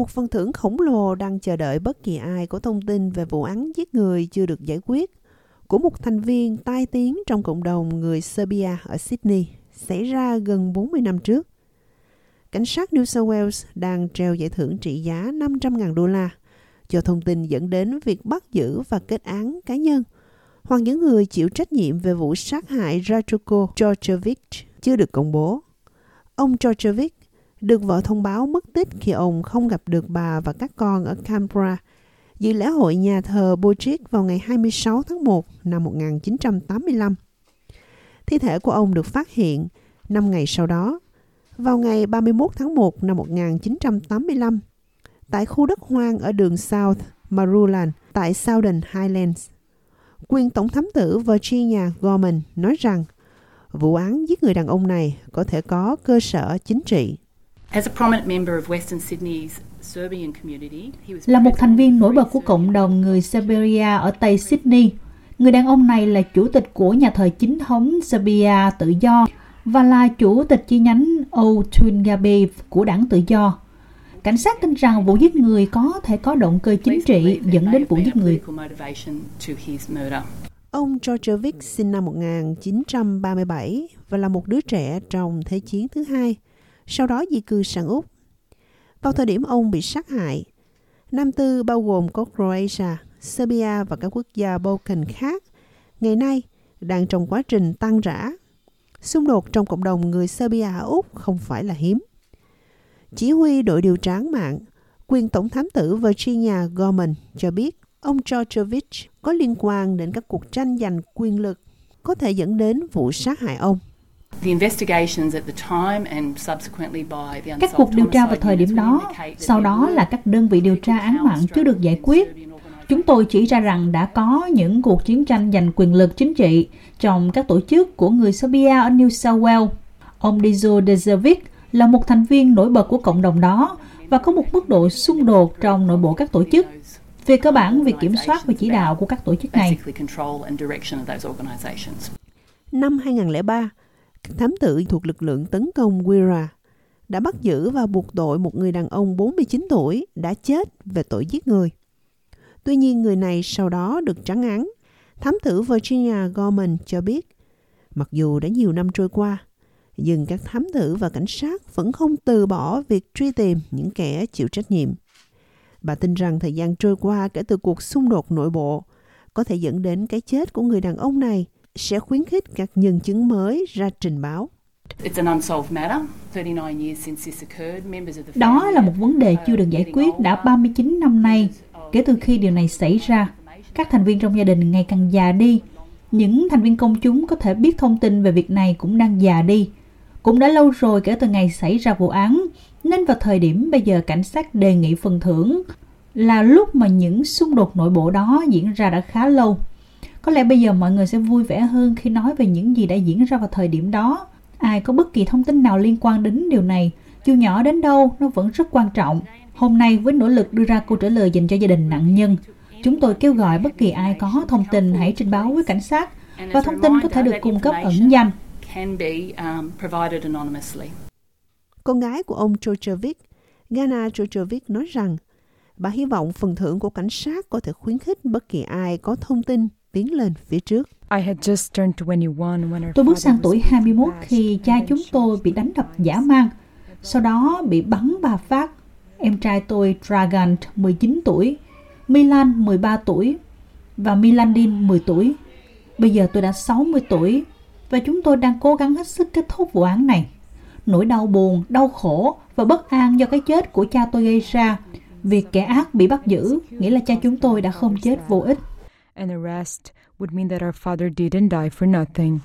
Một phần thưởng khổng lồ đang chờ đợi bất kỳ ai có thông tin về vụ án giết người chưa được giải quyết của một thành viên tai tiếng trong cộng đồng người Serbia ở Sydney xảy ra gần 40 năm trước. Cảnh sát New South Wales đang treo giải thưởng trị giá 500.000 đô la cho thông tin dẫn đến việc bắt giữ và kết án cá nhân hoặc những người chịu trách nhiệm về vụ sát hại Ratko Georgievich chưa được công bố. Ông Georgievich được vợ thông báo mất tích khi ông không gặp được bà và các con ở Canberra dự lễ hội nhà thờ Bojic vào ngày 26 tháng 1 năm 1985. Thi thể của ông được phát hiện 5 ngày sau đó, vào ngày 31 tháng 1 năm 1985, tại khu đất hoang ở đường South Marulan tại Southern Highlands. Quyền Tổng thám tử Virginia Gorman nói rằng vụ án giết người đàn ông này có thể có cơ sở chính trị. Là một thành viên nổi bật của cộng đồng người Serbia ở Tây Sydney, người đàn ông này là chủ tịch của nhà thờ chính thống Serbia tự do và là chủ tịch chi nhánh Otungabe của đảng tự do. Cảnh sát tin rằng vụ giết người có thể có động cơ chính trị dẫn đến vụ giết người. Ông Georgevic sinh năm 1937 và là một đứa trẻ trong Thế chiến thứ hai, sau đó di cư sang Úc. Vào thời điểm ông bị sát hại, Nam Tư bao gồm có Croatia, Serbia và các quốc gia Balkan khác, ngày nay đang trong quá trình tăng rã. Xung đột trong cộng đồng người Serbia ở Úc không phải là hiếm. Chỉ huy đội điều tra mạng, quyền tổng thám tử Virginia Gorman cho biết ông Georgevich có liên quan đến các cuộc tranh giành quyền lực có thể dẫn đến vụ sát hại ông. Các cuộc điều tra vào thời điểm đó, sau đó là các đơn vị điều tra án mạng chưa được giải quyết. Chúng tôi chỉ ra rằng đã có những cuộc chiến tranh giành quyền lực chính trị trong các tổ chức của người Serbia ở New South Wales. Ông Dizo Dezevic là một thành viên nổi bật của cộng đồng đó và có một mức độ xung đột trong nội bộ các tổ chức. Về cơ bản, việc kiểm soát và chỉ đạo của các tổ chức này. Năm 2003, các thám tử thuộc lực lượng tấn công Wira đã bắt giữ và buộc tội một người đàn ông 49 tuổi đã chết về tội giết người. Tuy nhiên, người này sau đó được trắng án. Thám tử Virginia Gorman cho biết, mặc dù đã nhiều năm trôi qua, nhưng các thám tử và cảnh sát vẫn không từ bỏ việc truy tìm những kẻ chịu trách nhiệm. Bà tin rằng thời gian trôi qua kể từ cuộc xung đột nội bộ có thể dẫn đến cái chết của người đàn ông này sẽ khuyến khích các nhân chứng mới ra trình báo. Đó là một vấn đề chưa được giải quyết đã 39 năm nay kể từ khi điều này xảy ra. Các thành viên trong gia đình ngày càng già đi. Những thành viên công chúng có thể biết thông tin về việc này cũng đang già đi. Cũng đã lâu rồi kể từ ngày xảy ra vụ án, nên vào thời điểm bây giờ cảnh sát đề nghị phần thưởng là lúc mà những xung đột nội bộ đó diễn ra đã khá lâu. Có lẽ bây giờ mọi người sẽ vui vẻ hơn khi nói về những gì đã diễn ra vào thời điểm đó. Ai có bất kỳ thông tin nào liên quan đến điều này, dù nhỏ đến đâu, nó vẫn rất quan trọng. Hôm nay với nỗ lực đưa ra câu trả lời dành cho gia đình nạn nhân, chúng tôi kêu gọi bất kỳ ai có thông tin hãy trình báo với cảnh sát và thông tin có thể được cung cấp ẩn danh. Um, Con gái của ông Trochovic, Gana Trochovic nói rằng bà hy vọng phần thưởng của cảnh sát có thể khuyến khích bất kỳ ai có thông tin tiến lên phía trước. Tôi bước sang tuổi 21 khi cha chúng tôi bị đánh đập dã man, sau đó bị bắn ba phát. Em trai tôi Dragan 19 tuổi, Milan 13 tuổi và Milandin 10 tuổi. Bây giờ tôi đã 60 tuổi và chúng tôi đang cố gắng hết sức kết thúc vụ án này. Nỗi đau buồn, đau khổ và bất an do cái chết của cha tôi gây ra. Việc kẻ ác bị bắt giữ nghĩa là cha chúng tôi đã không chết vô ích. An arrest would mean that our father didn't die for nothing.